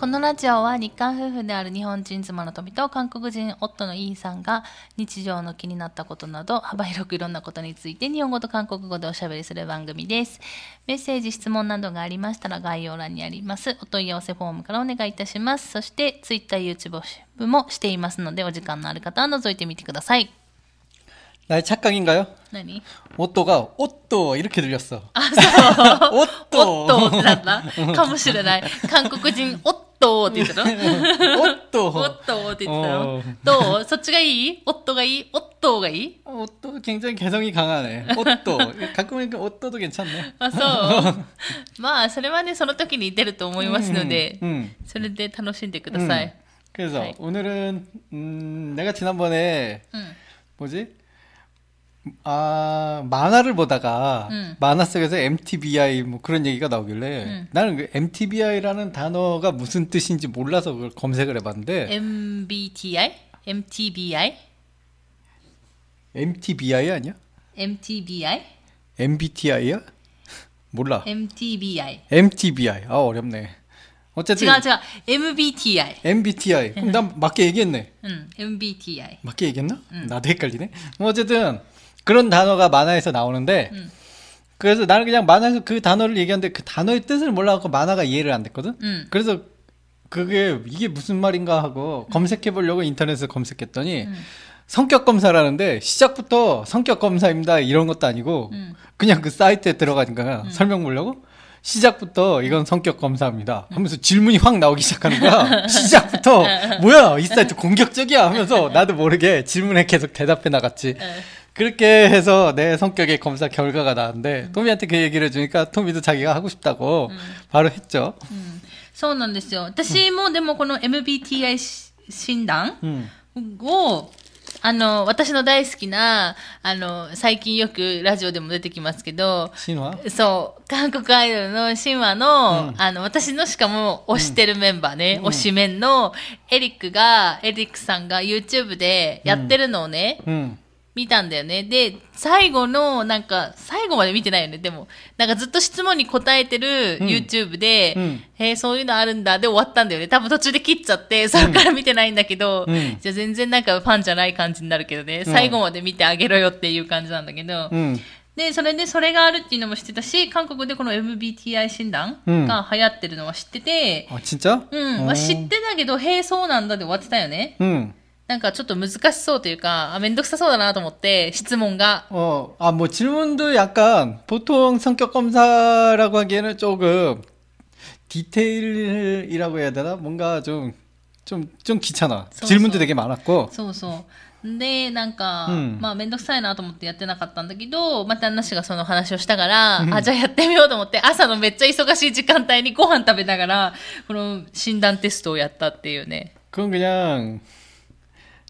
このラジオは日韓夫婦である日本人妻の富と韓国人夫のイーさんが日常の気になったことなど幅広くいろんなことについて日本語と韓国語でおしゃべりする番組です。メッセージ、質問などがありましたら概要欄にありますお問い合わせフォームからお願いいたします。そして Twitter、YouTube もしていますのでお時間のある方は覗いてみてください。 나의 착각인가요? 何 오또가 오또 이렇게 들렸어. あ、そう。 오또 オットーってなったかもしれない。韓国人、オッ と って言ってたの？おっとおっとって言ってたの？どう？そっちがいい？おっとがいい？おっとがいい？おっと굉장히개성이강하네오또가끔은오또도괜찮ね。あそう。まあそれはねその時に出ると思いますので、それで楽しんでください、うん、그래 서、 오늘 은、 うん、내가 지난번 에、 うん、뭐 지？ 아 만화를 보다가 음. 만화 속에서 MTBI 뭐 그런 얘기가 나오길래 음. 나는 그 MTBI라는 단어가 무슨 뜻인지 몰라서 그걸 검색을 해봤는데 MBTI, MTBI, MTBI 아니야? MTBI? MBTI야? 몰라. MTBI. MTBI. 아 어렵네. 어쨌든 제가 제가 MBTI. MBTI. 그럼 난 맞게 얘기했네. 응, MBTI. 맞게 얘기했나? 응. 나도 헷갈리네. 어쨌든 그런 단어가 만화에서 나오는데 음. 그래서 나는 그냥 만화에서 그 단어를 얘기하는데 그 단어의 뜻을 몰라갖고 만화가 이해를 안 됐거든. 음. 그래서 그게 이게 무슨 말인가 하고 검색해 보려고 인터넷에 검색했더니 음. 성격 검사라는데 시작부터 성격 검사입니다 이런 것도 아니고 음. 그냥 그 사이트에 들어가니까 설명 보려고 시작부터 이건 성격 검사입니다 하면서 질문이 확 나오기 시작하는 거야 시작부터 뭐야 이 사이트 공격적이야 하면서 나도 모르게 질문에 계속 대답해 나갔지 그렇게 해서 내 성격의 검사 결과가 나왔는데 토미한테 그 얘기를 해주니까 토미도 자기가 하고 싶다고 바로 했죠 そうなんですよ。私もでもこの MBTI し診断 음. を、あの、私の大好きな、あの、最近よくラジオでも出てきますけど、 신화 そう、韓国アイドルの神話の、うんあの、私のしかも推してるメンバーね、推しメンのエリックが、エリックさんが YouTube でやってるのをね、 음. 見たんだよね。で、最後の、なんか、最後まで見てないよね、でも。なんかずっと質問に答えてる YouTube で、うん、えー、そういうのあるんだ、で終わったんだよね。多分途中で切っちゃって、それから見てないんだけど、うん、じゃ全然なんかファンじゃない感じになるけどね、最後まで見てあげろよっていう感じなんだけど、で、それでそれがあるっていうのも知ってたし、韓国でこの MBTI 診断が流行ってるのは知ってて。うん、あ、ちっちゃ？うん。まあ、知ってたけど、へえ、そうなんだで終わってたよね。うん。なんかちょっと難しそうというか、あめんどくさそうだなと思って、質問が。 어, 아, 뭐 질문도 약간 보통 성격 검사라고 하기에는 조금 디테일이라고 해야 되나? 뭔가 좀, 좀, 좀 귀찮아. 소, 질문도 소. 되게 많았고. そうそう。で、なんか、うんまあめんどくさいなと思ってやってなかったんだけど、またなしがその話をしたから、あ、じゃあやってみようと思って、朝のめっちゃ忙しい時間帯にご飯食べながら、この診断テストをやったっていうね。 그건 그냥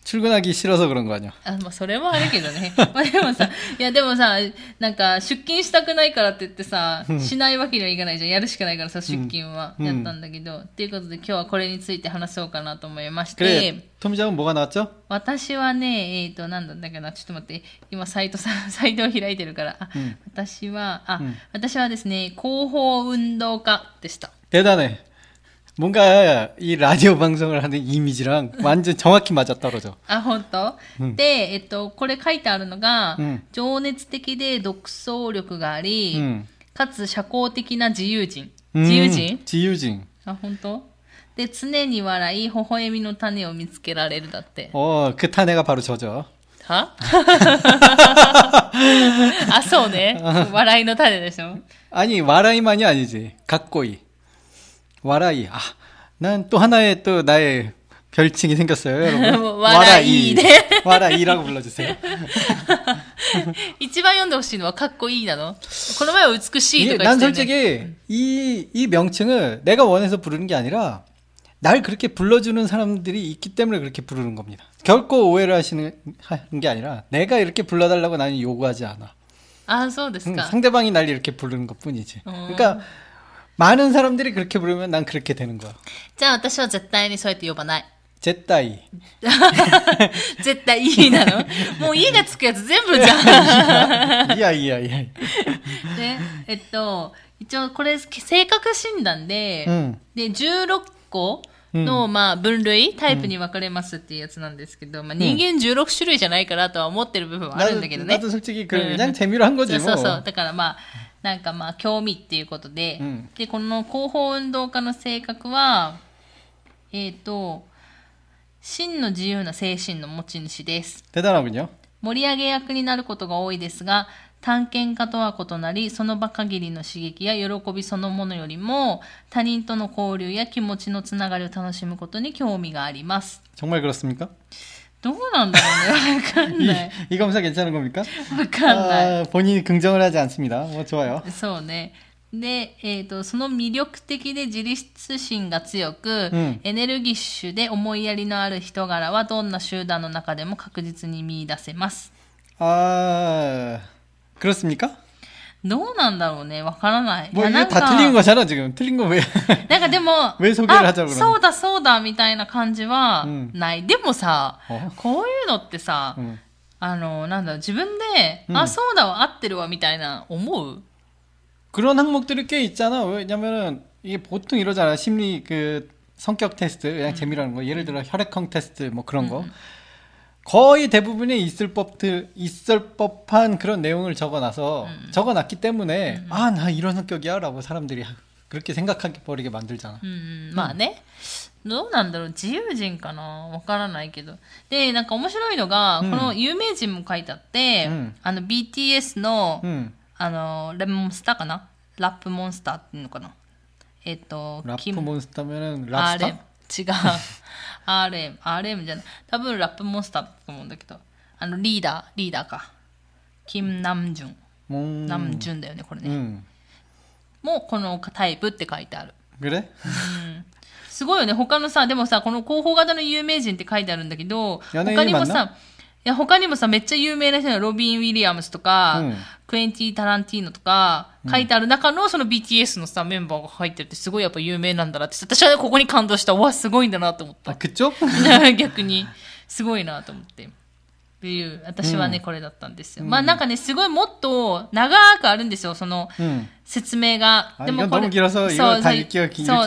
출근하기 싫어서 그런 거 아니야? あ、まあそれはあるけどね。まあでもさ、いやでもさ、なんか出勤したくないからって言ってさ、しないわけにはいかないじゃん。やるしかないからさ、出勤は。うんやったんだけど。っていうことで今日はこれについて話そうかなと思いまして。 그래, 토미장은 뭐가 나왔죠? 私はね、えっ、と、なんだったかな、ちょっと待って、今、サイトさ、サイトを開いてるから、あ、うん私は、あ、うん私はですね、広報運動家でした。 대단해. 뭔가 이 라디오 방송을 하는 이미지랑 완전 정확히 맞아떨어져. あ、本当、うんで、えっ、と、これ書いてあるのが、うん情熱的で独創力があり、 음. かつ社交的な自由人。 음, 自由人 지유진. あ、本当で、常に笑い、微笑みの種を見つけられるだって。 어, 그 탄해가 바로 저죠. はあ、そうね。笑いの種でしょ 아니 와라이만이 아니지 각고이 와라이 아 난 또 하나의 또 나의 별칭이 생겼어요 여러분 와라이. 네. 와라이라고 불러주세요 一番読んでほしいのはかっこいいなのこの前は美しいと 이게 か 난 言ってたよね 솔직히 이, 이 명칭을 내가 원해서 부르는 게 아니라 날 그렇게 불러주는 사람들이 있기 때문에 그렇게 부르는 겁니다 결코 오해를 하시는 하는 게 아니라 내가 이렇게 불러달라고 나는 요구하지 않아 あ、そうです 응, か。 상대방이 날 이렇게 부르는 것 뿐이지 어. 그러니까 많은 사람들이 그렇게 부르면 난 그렇게 되는 거야 じゃあ私は絶対にそうやって呼ばない。 제따이 絶対いいなのもういいがつくやつ全部じゃん。 이야 이야 이야 で、えっと、一応これ性格診断で、 응. で、16 個の、まあ、分類、タイプに分かれますっていうやつなんですけど、まあ、人間16種類じゃないかなとは思ってる部分はあるんだけどね。 나도 솔직히 그 응. 그냥 재미로 한 そ 거지 うそうそう。 뭐. だからまあ、 なんかまあ、興味っていうことで、うんで、この広報運動家の性格は、えっ、と、真の自由な精神の持ち主です。 대단하군요. 盛り上げ役になることが多いですが、探検家とは異なり、その場限りの刺激や喜びそのものよりも、他人との交流や気持ちのつながりを楽しむことに興味があります。 정말 그렇습니까? どうなんだろうね。わかん 이, ない。 이 검사 괜찮은 겁니까? わかんない。 아, 본인이 긍정을 하지 않습니다. 뭐 좋아요. そうね。で、えー、とその魅力的で自立心が強く、うんエネルギッシュで思いやりのある人柄はどんな集団の中でも確実に見出せます。 아 그렇습니까? どうなんだろうね。わからない。 뭐 いや 이거 다 틀린 거잖아 지금. 틀린 거 왜? なんかでも、왜 소개를 あ 하자고 그러는 そうだそうだみたいな感じはうんない。でもさお、こういうのってさ、 응. あの、なんだろう、自分で、うんあ、そうだわ、合ってるわみたいな思う 그런 항목들이 꽤 있잖아. 왜냐면은 이게 보통 이러잖아. 심리 그 성격 테스트 그냥 재미라는 거. 예를 들어 혈액형 테스트 뭐 그런 거. 거의 대부분이 있을 법들 있을 법한 그런 내용을 적어놔서 적어놨기 때문에 아 나 이런 성격이야라고 사람들이 그렇게 생각하게 버리게 만들잖아. うん、まあね。どうなんだろう自由人かなわからないけど。で、なんか面白いのが、うんこの有名人も書いてあって、うんあの BTS の、 응. あの、レモンスターかなラップモンスターっていうのかなえっ、と、 라프 몬스터면은 RM。 랍스터? 違う。RM、RM じゃない。多分ラップモンスターだと思うんだけど。あの、リーダー、リーダーか。キム・ナムジュン。ナムジュンだよね、これね。うん、もうこのタイプって書いてある。うん、すごいよね。他のさ、でもさ、この広報型の有名人って書いてあるんだけど、他にもさ、や、他にもさ、めっちゃ有名な人のロビン・ウィリアムスとか、うん、クエンティ・タランティーノとか、書いてある中のその BTS のさ、メンバーが入ってるってすごいやっぱ有名なんだなって、私はここに感動した。わ、すごいんだなと思った。逆に、すごいなと思って。っていう、私はね、うん、これだったんですよ。まあなんかね、すごいもっと長くあるんですよ、その説明が。でもこれ、そう、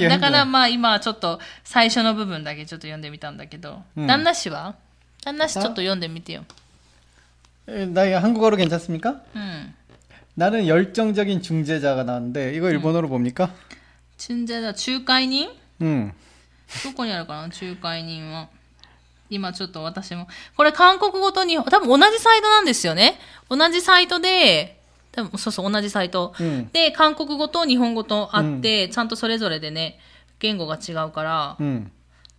そう、だからまあ今ちょっと最初の部分だけちょっと読んでみたんだけど、旦那氏は？旦那氏ちょっと読んでみてよ。 에, 나 이거 한국어로 괜찮습니까? うん。 나는 열정적인 중재자가 나왔는데 이거 일본어로 뭡니까? チュンジャだ、仲介人 응. どこにあるかな仲介人は。今ちょっと私も。これ韓国語と日本、多分同じサイトなんですよね。同じサイトで、多分そうそう、同じサイト。うんで、韓国語と日本語とあって、ちゃんとそれぞれでね、言語が違うから、 응.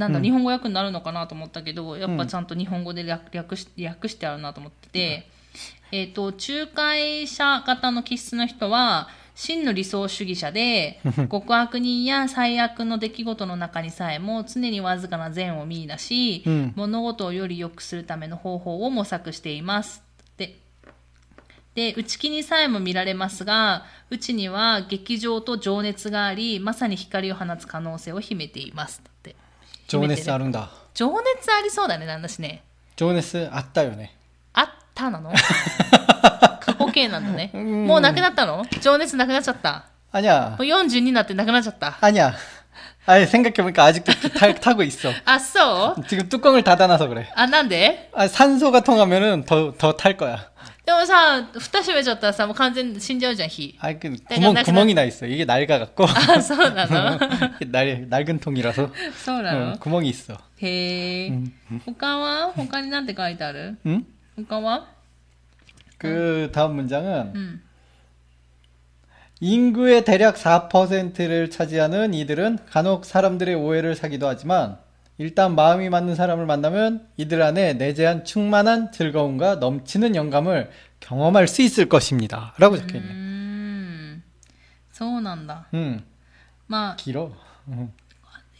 なんだ、うん。日本語訳になるのかなと思ったけど、やっぱちゃんと日本語で略略し略してあるなと思ってて、えっ、と、仲介者型の気質の人は、真の理想主義者で、極悪人や最悪の出来事の中にさえも常にわずかな善を見出し、うん。物事をより良くするための方法を模索しています。で、で、内気にさえも見られますが、内には劇場と情熱があり、まさに光を放つ可能性を秘めています。って조네스 아른다. 情熱ありそうだね、なんだしね。 조네스 아따요네. あったなの過去形なんだね。うんもうなくなったの情熱なくなっちゃった。 아니야. もう40になってなくなっちゃった。 아니야. 아니 생각해보니까 아직도 타, 타고 있어. あ、そう 지금 뚜껑을 닫아놔서 그래. あ、なんで 아, 산소가 통하면은 더 더 탈 거야. でもさ蓋閉めちゃったらさもう完全に死んじゃうじゃん火 아, 그 내가- 구멍 내가- 구멍이 나 있어. 이게 낡아갖고 あそうなの 날 낡은 통이라서 そうなの 어, 구멍이 있어. へえ、他は他になんて書いてある 응? 他は 그 다음 문장은 うん 인구의 대략 4%를 차지하는 이들은 간혹 사람들의 오해를 사기도 하지만 일단 마음이 맞는 사람을 만나면 이들 안에 내재한 충만한 즐거움과 넘치는 영감을 경험할 수 있을 것입니다. 라고 적혀 있네. 음, 서운한다. 음. 막 길어. 음.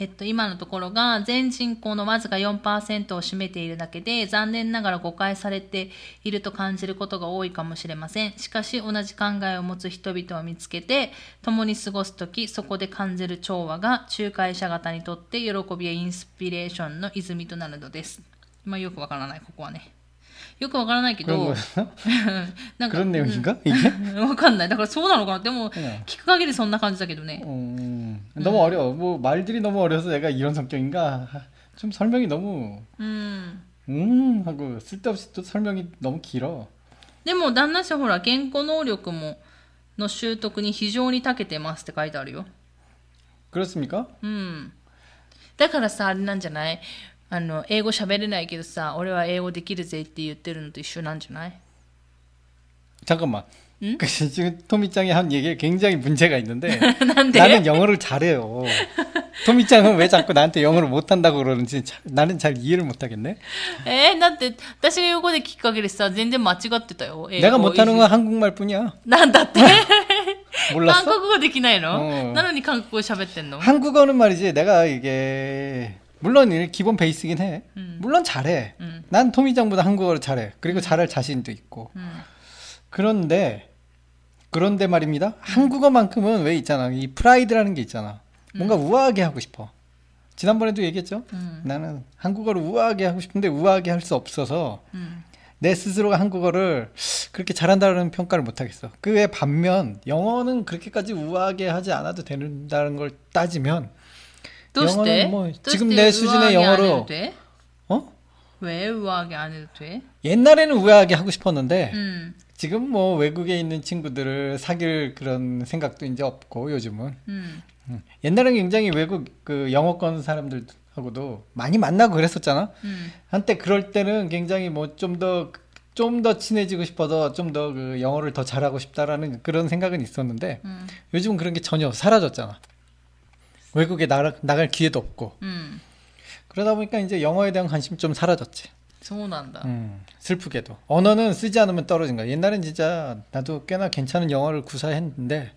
えっと、今のところが全人口のわずか4%を占めているだけで残念ながら誤解されていると感じることが多いかもしれません。しかし同じ考えを持つ人々を見つけて共に過ごすときそこで感じる調和が仲介者方にとって喜びやインスピレーションの泉となるのです。まあよくわからない、ここはね。よくわからないけ 그런 ど、 거였어? なんか、 그런 내용인가? 이게? うんわかんない。だからそうなのかなでも、ん聞く限りそんな感じだけどね。 음, 너무 어려워. 뭐 말들이 너무 어려서 내가 이런 성격인가? 좀 설명이 너무 うん。 음 하고 쓸데없이 또 설명이 너무 길어. でも旦那氏はほら言語能力もの習得に非常に長けてますって書いてあるよ 그렇습니까? うんだからさあれなんじゃない あの英語喋れないけどさ俺は英語できるぜって言ってるのと一緒なんじゃない 잠깐만. 응? 그 지금 토미짱이 한 얘기에 굉장히 문제가 있는데 난데? 나는 영어를 잘해요. 토미짱은 왜 자꾸 나한테 영어를 못한다고 그러는지 자- 나는 잘 이해를 못하겠네. えー、だって私が横で聞く限りさ全然間違ってたよ英語 내가 못하는 건 한국말뿐이야. なんだって韓 몰랐어? 国語できないの、うんなのに韓国語喋ってんの 한국어는 말이지 내가 이게 물론 이 기본 베이스긴 해. 음. 물론 잘해. 음. 난 토미장보다 한국어를 잘해. 그리고 음. 잘할 자신도 있고. 음. 그런데 그런데 말입니다. 한국어만큼은 왜 있잖아. 이 프라이드라는 게 있잖아. 뭔가 음. 우아하게 하고 싶어. 지난번에도 얘기했죠. 나는 한국어를 우아하게 하고 싶은데 우아하게 할 수 없어서 내 스스로가 한국어를 그렇게 잘한다는 평가를 못하겠어. 그외 반면 영어는 그렇게까지 우아하게 하지 않아도 된다는 걸 따지면 영어는 뭐 지금 내 수준의 영어로 어? 왜 우아하게 안 해도 돼? 옛날에는 우아하게 하고 싶었는데 음. 지금 뭐 외국에 있는 친구들을 사귈 그런 생각도 이제 없고 요즘은 음. 음. 옛날에는 굉장히 외국 그 영어권 사람들 하고도 많이 만나고 그랬었잖아. 음. 한때 그럴 때는 굉장히 뭐 좀 더 좀 더 친해지고 싶어서 좀 더 그 영어를 더 잘하고 싶다라는 그런 생각은 있었는데 음. 요즘은 그런 게 전혀 사라졌잖아. 외국에 나가, 나갈 기회도 없고 응. 그러다 보니까 이제 영어에 대한 관심이 좀 사라졌지. そうなんだ。 음, 슬프게도 언어는 쓰지 않으면 떨어진 거야. 옛날엔 진짜 나도 꽤나 괜찮은 영어를 구사했는데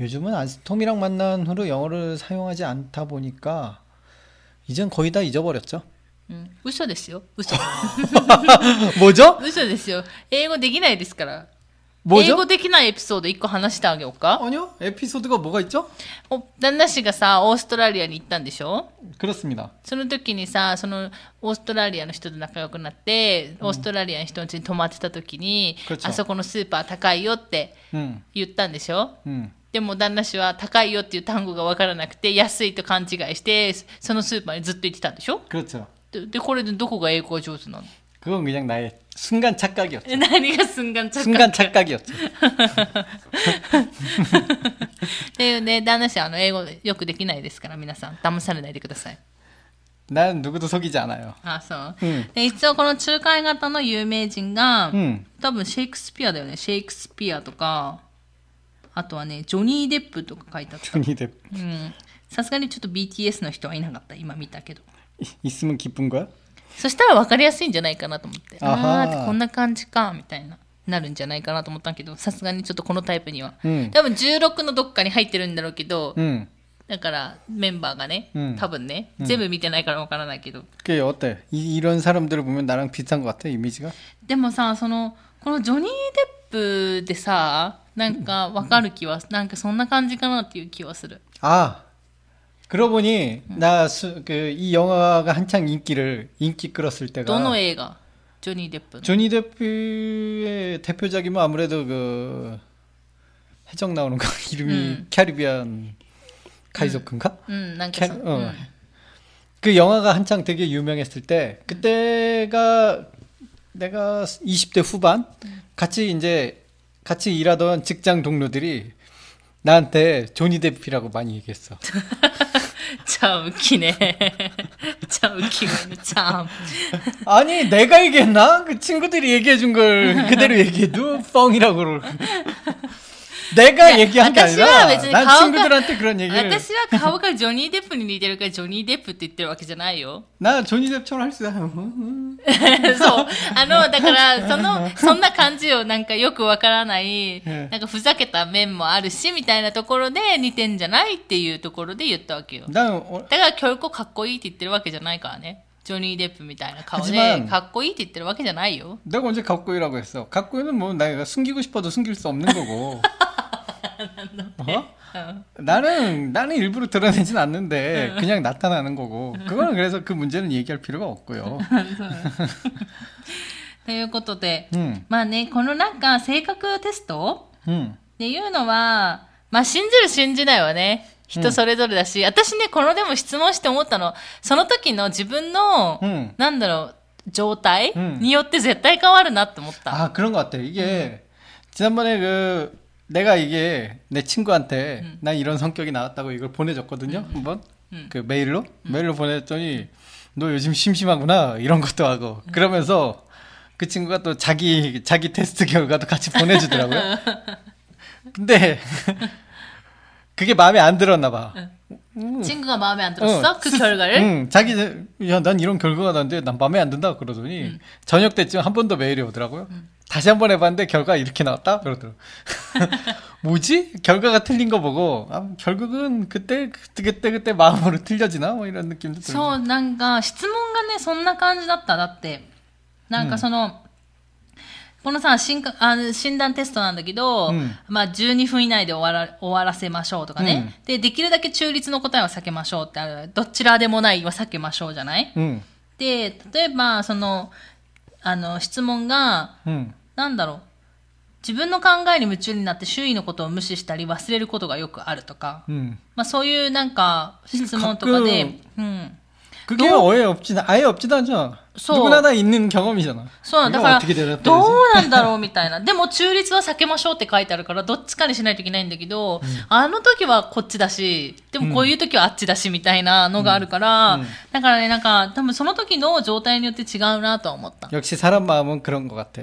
요즘은 안- 톰이랑 만난 후로 영어를 사용하지 않다 보니까 이젠 거의 다 잊어버렸죠. うん、嘘ですよ。嘘。 뭐죠? 嘘ですよ。英語できないですから。 英 뭐죠? 語できないエピソード1個話してあげようか。 아니요. 에피소드가 뭐가 있죠? お旦那氏がさ、オーストラリアに行ったんでしょ 그렇습니다. その時にさ、そのオーストラリアの人と仲良くなって、オーストラリアの人の家に泊まってた時に、 그렇죠 あそこのスーパー高いよって 음, 言ったんでしょ 음. でも旦那氏は高いよっていう単語が分からなくて安いと勘違いしてそのスーパーにずっと行ってたんでしょ 그렇죠. ででこれでどこが英語が上手なの 그건 그냥 나의 순간 착각이었죠. え何が순간 착각 순간 착각이었죠. っていうね旦那氏はあの英語よくできないですから皆さん騙されないでください 난 누구도 속이지 않아요. あそう、うんで一応この仲介型の有名人が、 음. 多分シェイクスピアだよねシェイクスピアとかあとはねジョニー・デップとか書いてあった 존이 대 うんさすがにちょっと BTS の人はいなかった今見たけど 있으면 기쁜 거야? そしたら分かりやすいんじゃないかなと思って。ああこんな感じかみたいななるんじゃないかなと思ったけどさすがにちょっとこのタイプには、うん、多分16のどっかに入ってるんだろうけど、うん、だからメンバーがね、うん、多分ね、全部見てないから分からないけど。그게어때이런사람들을보면나랑ンがあってイメージが？でもさそのこのジョニー・デップでさなんか分かる気は、なんかそんな感じかなっていう気はする。ああ。 그러고 보니 나그이 영화가 한창 인기를 인기 끌었을 때가 도노 애가 조니 데프 조니 데프의 대표작이면 아무래도 그 해적 나오는 거 이름이 음. 캐리비안 카이소큰가? 음, 난 캐. 어. 음. 그 영화가 한창 되게 유명했을 때 그때가 내가 20대 후반 같이 이제 같이 일하던 직장 동료들이 나한테 조니 데피라고 많이 얘기했어. 참 웃기네. 참 웃기네. 참. 아니 내가 얘기했나? 그 친구들이 얘기해 준 걸 그대로 얘기해도 뻥이라고 그러고. 내가 얘기한 게 아니라 난 친구들한테 그런 얘기를私は顔がジョニーデップに似てるからジョニーデップって言ってるわけじゃないよ。なジョニーデップ처럼 할수 있어 そう。あのだからそんな感じをなんかよくわからないなんかふざけた面もあるしみたいなところで似てんじゃないっていうところで言ったわけよ。だから結構かっこいいって言ってるわけじゃないからね。ジョニー・デップみたいな顔でかっこいいって言ってるわけじゃないよ。내가 언제かっこいい라고い어かっこいい는뭐 내가 숨기고 싶어도 숨길 수 없는 거 고。 어? 나는 나는 일부러 드러내진 않는데 그냥 나타나는 거고. 그거는 그래서 그 문제는 얘기할 필요가 없고요. ということで、 음, まあね、このなんか性格テスト 음, っていうのは、まあ信じる信じないはね、人それぞれだし、私ね、このでも質問して思ったの、その時の自分の、 음. なんだろう、状態、うんによって絶対変わるなって思った。 아 그런 것 같아. 이게 지난번에 그 내가 이게 내 친구한테 난 이런 성격이 나왔다고 이걸 보내줬거든요. 한번 음. 그 메일로 메일로 보냈더니 너 요즘 심심하구나 이런 것도 하고 그러면서 그 친구가 또 자기 자기 테스트 결과도 같이 보내주더라고요. 근데 그게 마음에 안 들었나 봐. 친구가 마음에 안 들었어? 어, 그 스- 결과를? 응, 자기 야 난 이런 결과가 나는데 난 마음에 안 든다 그러더니 저녁 때쯤 한 번 더 메일이 오더라고요. 다시 한 번 해봤는데 결과 이렇게 나왔다 그러더라고. 뭐지? 결과가 틀린 거 보고 아, 결국은 그때 그때 그때 그때 마음으로 틀려지나 뭐 이런 느낌도 들고. そう、なんか、質問がね、そんな感じだった。だって、なんかその、 このさ、診あの診断テストなんだけど、うん、まあ12分以内で終わら終わらせましょうとかね、うん、で、できるだけ中立の答えは避けましょうってある、どちらでもないは避けましょうじゃない、うん、で、例えば、その、あの、質問が、うん、なんだろう、自分の考えに夢中になって周囲のことを無視したり忘れることがよくあるとか、まあそういうなんか質問とかで、うん。 그게 너- 어에 없지 아예 없지도 않잖아. 소- 누구나 다 있는 경험이잖아. そうなんだ 이거 から、 어떻게 대답해야지? どうなんだろうみたいな。でも中立は避けましょうって書いてあるから、どっちかにしないといけないんだけど、あの時はこっちだし、でもこういう時はあっちだしみたいなのがあるから、うんだからね、なんか多分その時の状態によって違うなとは思った。 역시 사람 마음은 그런 것 같아.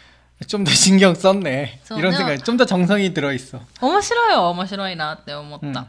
좀 더 신경 썼네. 음. 이런 저는- 생각이 좀 더 정성이 들어있어. 面白いは面白いなって思った。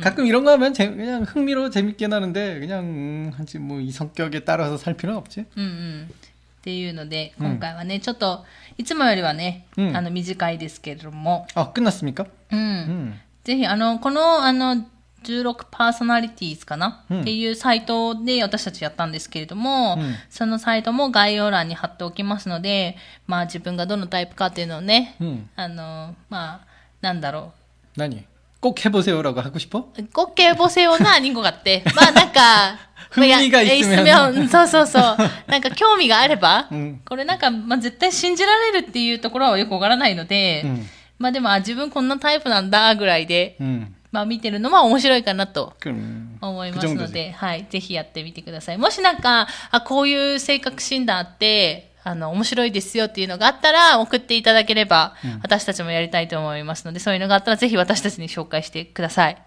가끔 이런 거 하면 재- 그냥 흥미로 재밌게 나는데 그냥 음, 하지 뭐 이 성격에 따라서 살 필요는 없지. うんうん。っていうので、うん今回はね、ちょっと、いつもよりはね、うんあの、短いですけれども、 아 끝났습니까? うん。 음. ぜひ、あの、この、あの、 16パーソナリティーズかな、うんっていうサイトで私たちやったんですけれども、うんそのサイトも概要欄に貼っておきますので、まあ自分がどのタイプかっていうのをね、 음. あの、まあ、なんだろ 나니 꼭 해보세요라고 하고 싶어? う。国慶母性をな、人語があって。まあなんか、風味がいすめまあいやいすめそうそうそう。なんか興味があれば、うんこれなんか、まあ絶対信じられるっていうところはよくわからないので、 음. まあでも、あ、自分こんなタイプなんだ、ぐらいで、 음. まあ見てるのは面白いかなと 그럼 思いま 그 すの 정도지. で、はい、ぜひやってみてください。もしなんか、あ、こういう性格診断あって、あの、面白いですよっていうのがあったら、送っていただければ、私たちもやりたいと思いますので、そういうのがあったら、ぜひ私たちに紹介してください。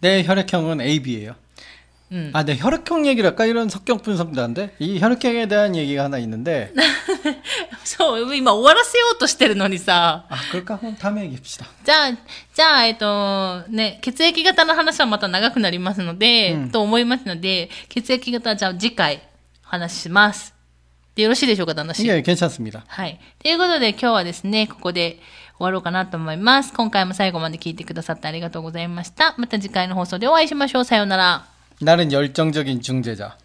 내 혈액형은 AB예요. うん。 아, 내 혈액형 얘기를 할까? 이런 성격 분석도 안 돼? 이 혈액형에 대한 얘기가 하나 있는데. そう、今終わらせようとしてるのにさ、 아, 그럴까? 그럼 다음에 얘기합시다. じゃあ、じゃあ、えっと、ね、血液型の話はまた長くなりますので、うんと思いますので、血液型はじゃあ次回お話しします。でよろしいでしょうか、旦那氏。 예, 괜찮습니다. はい。ということで今日はですね、ここで終わろうかなと思います。今回も最後まで聞いてくださってありがとうございました。また次回の放送でお会いしましょう。さようなら。 나는 열정적인 중재자.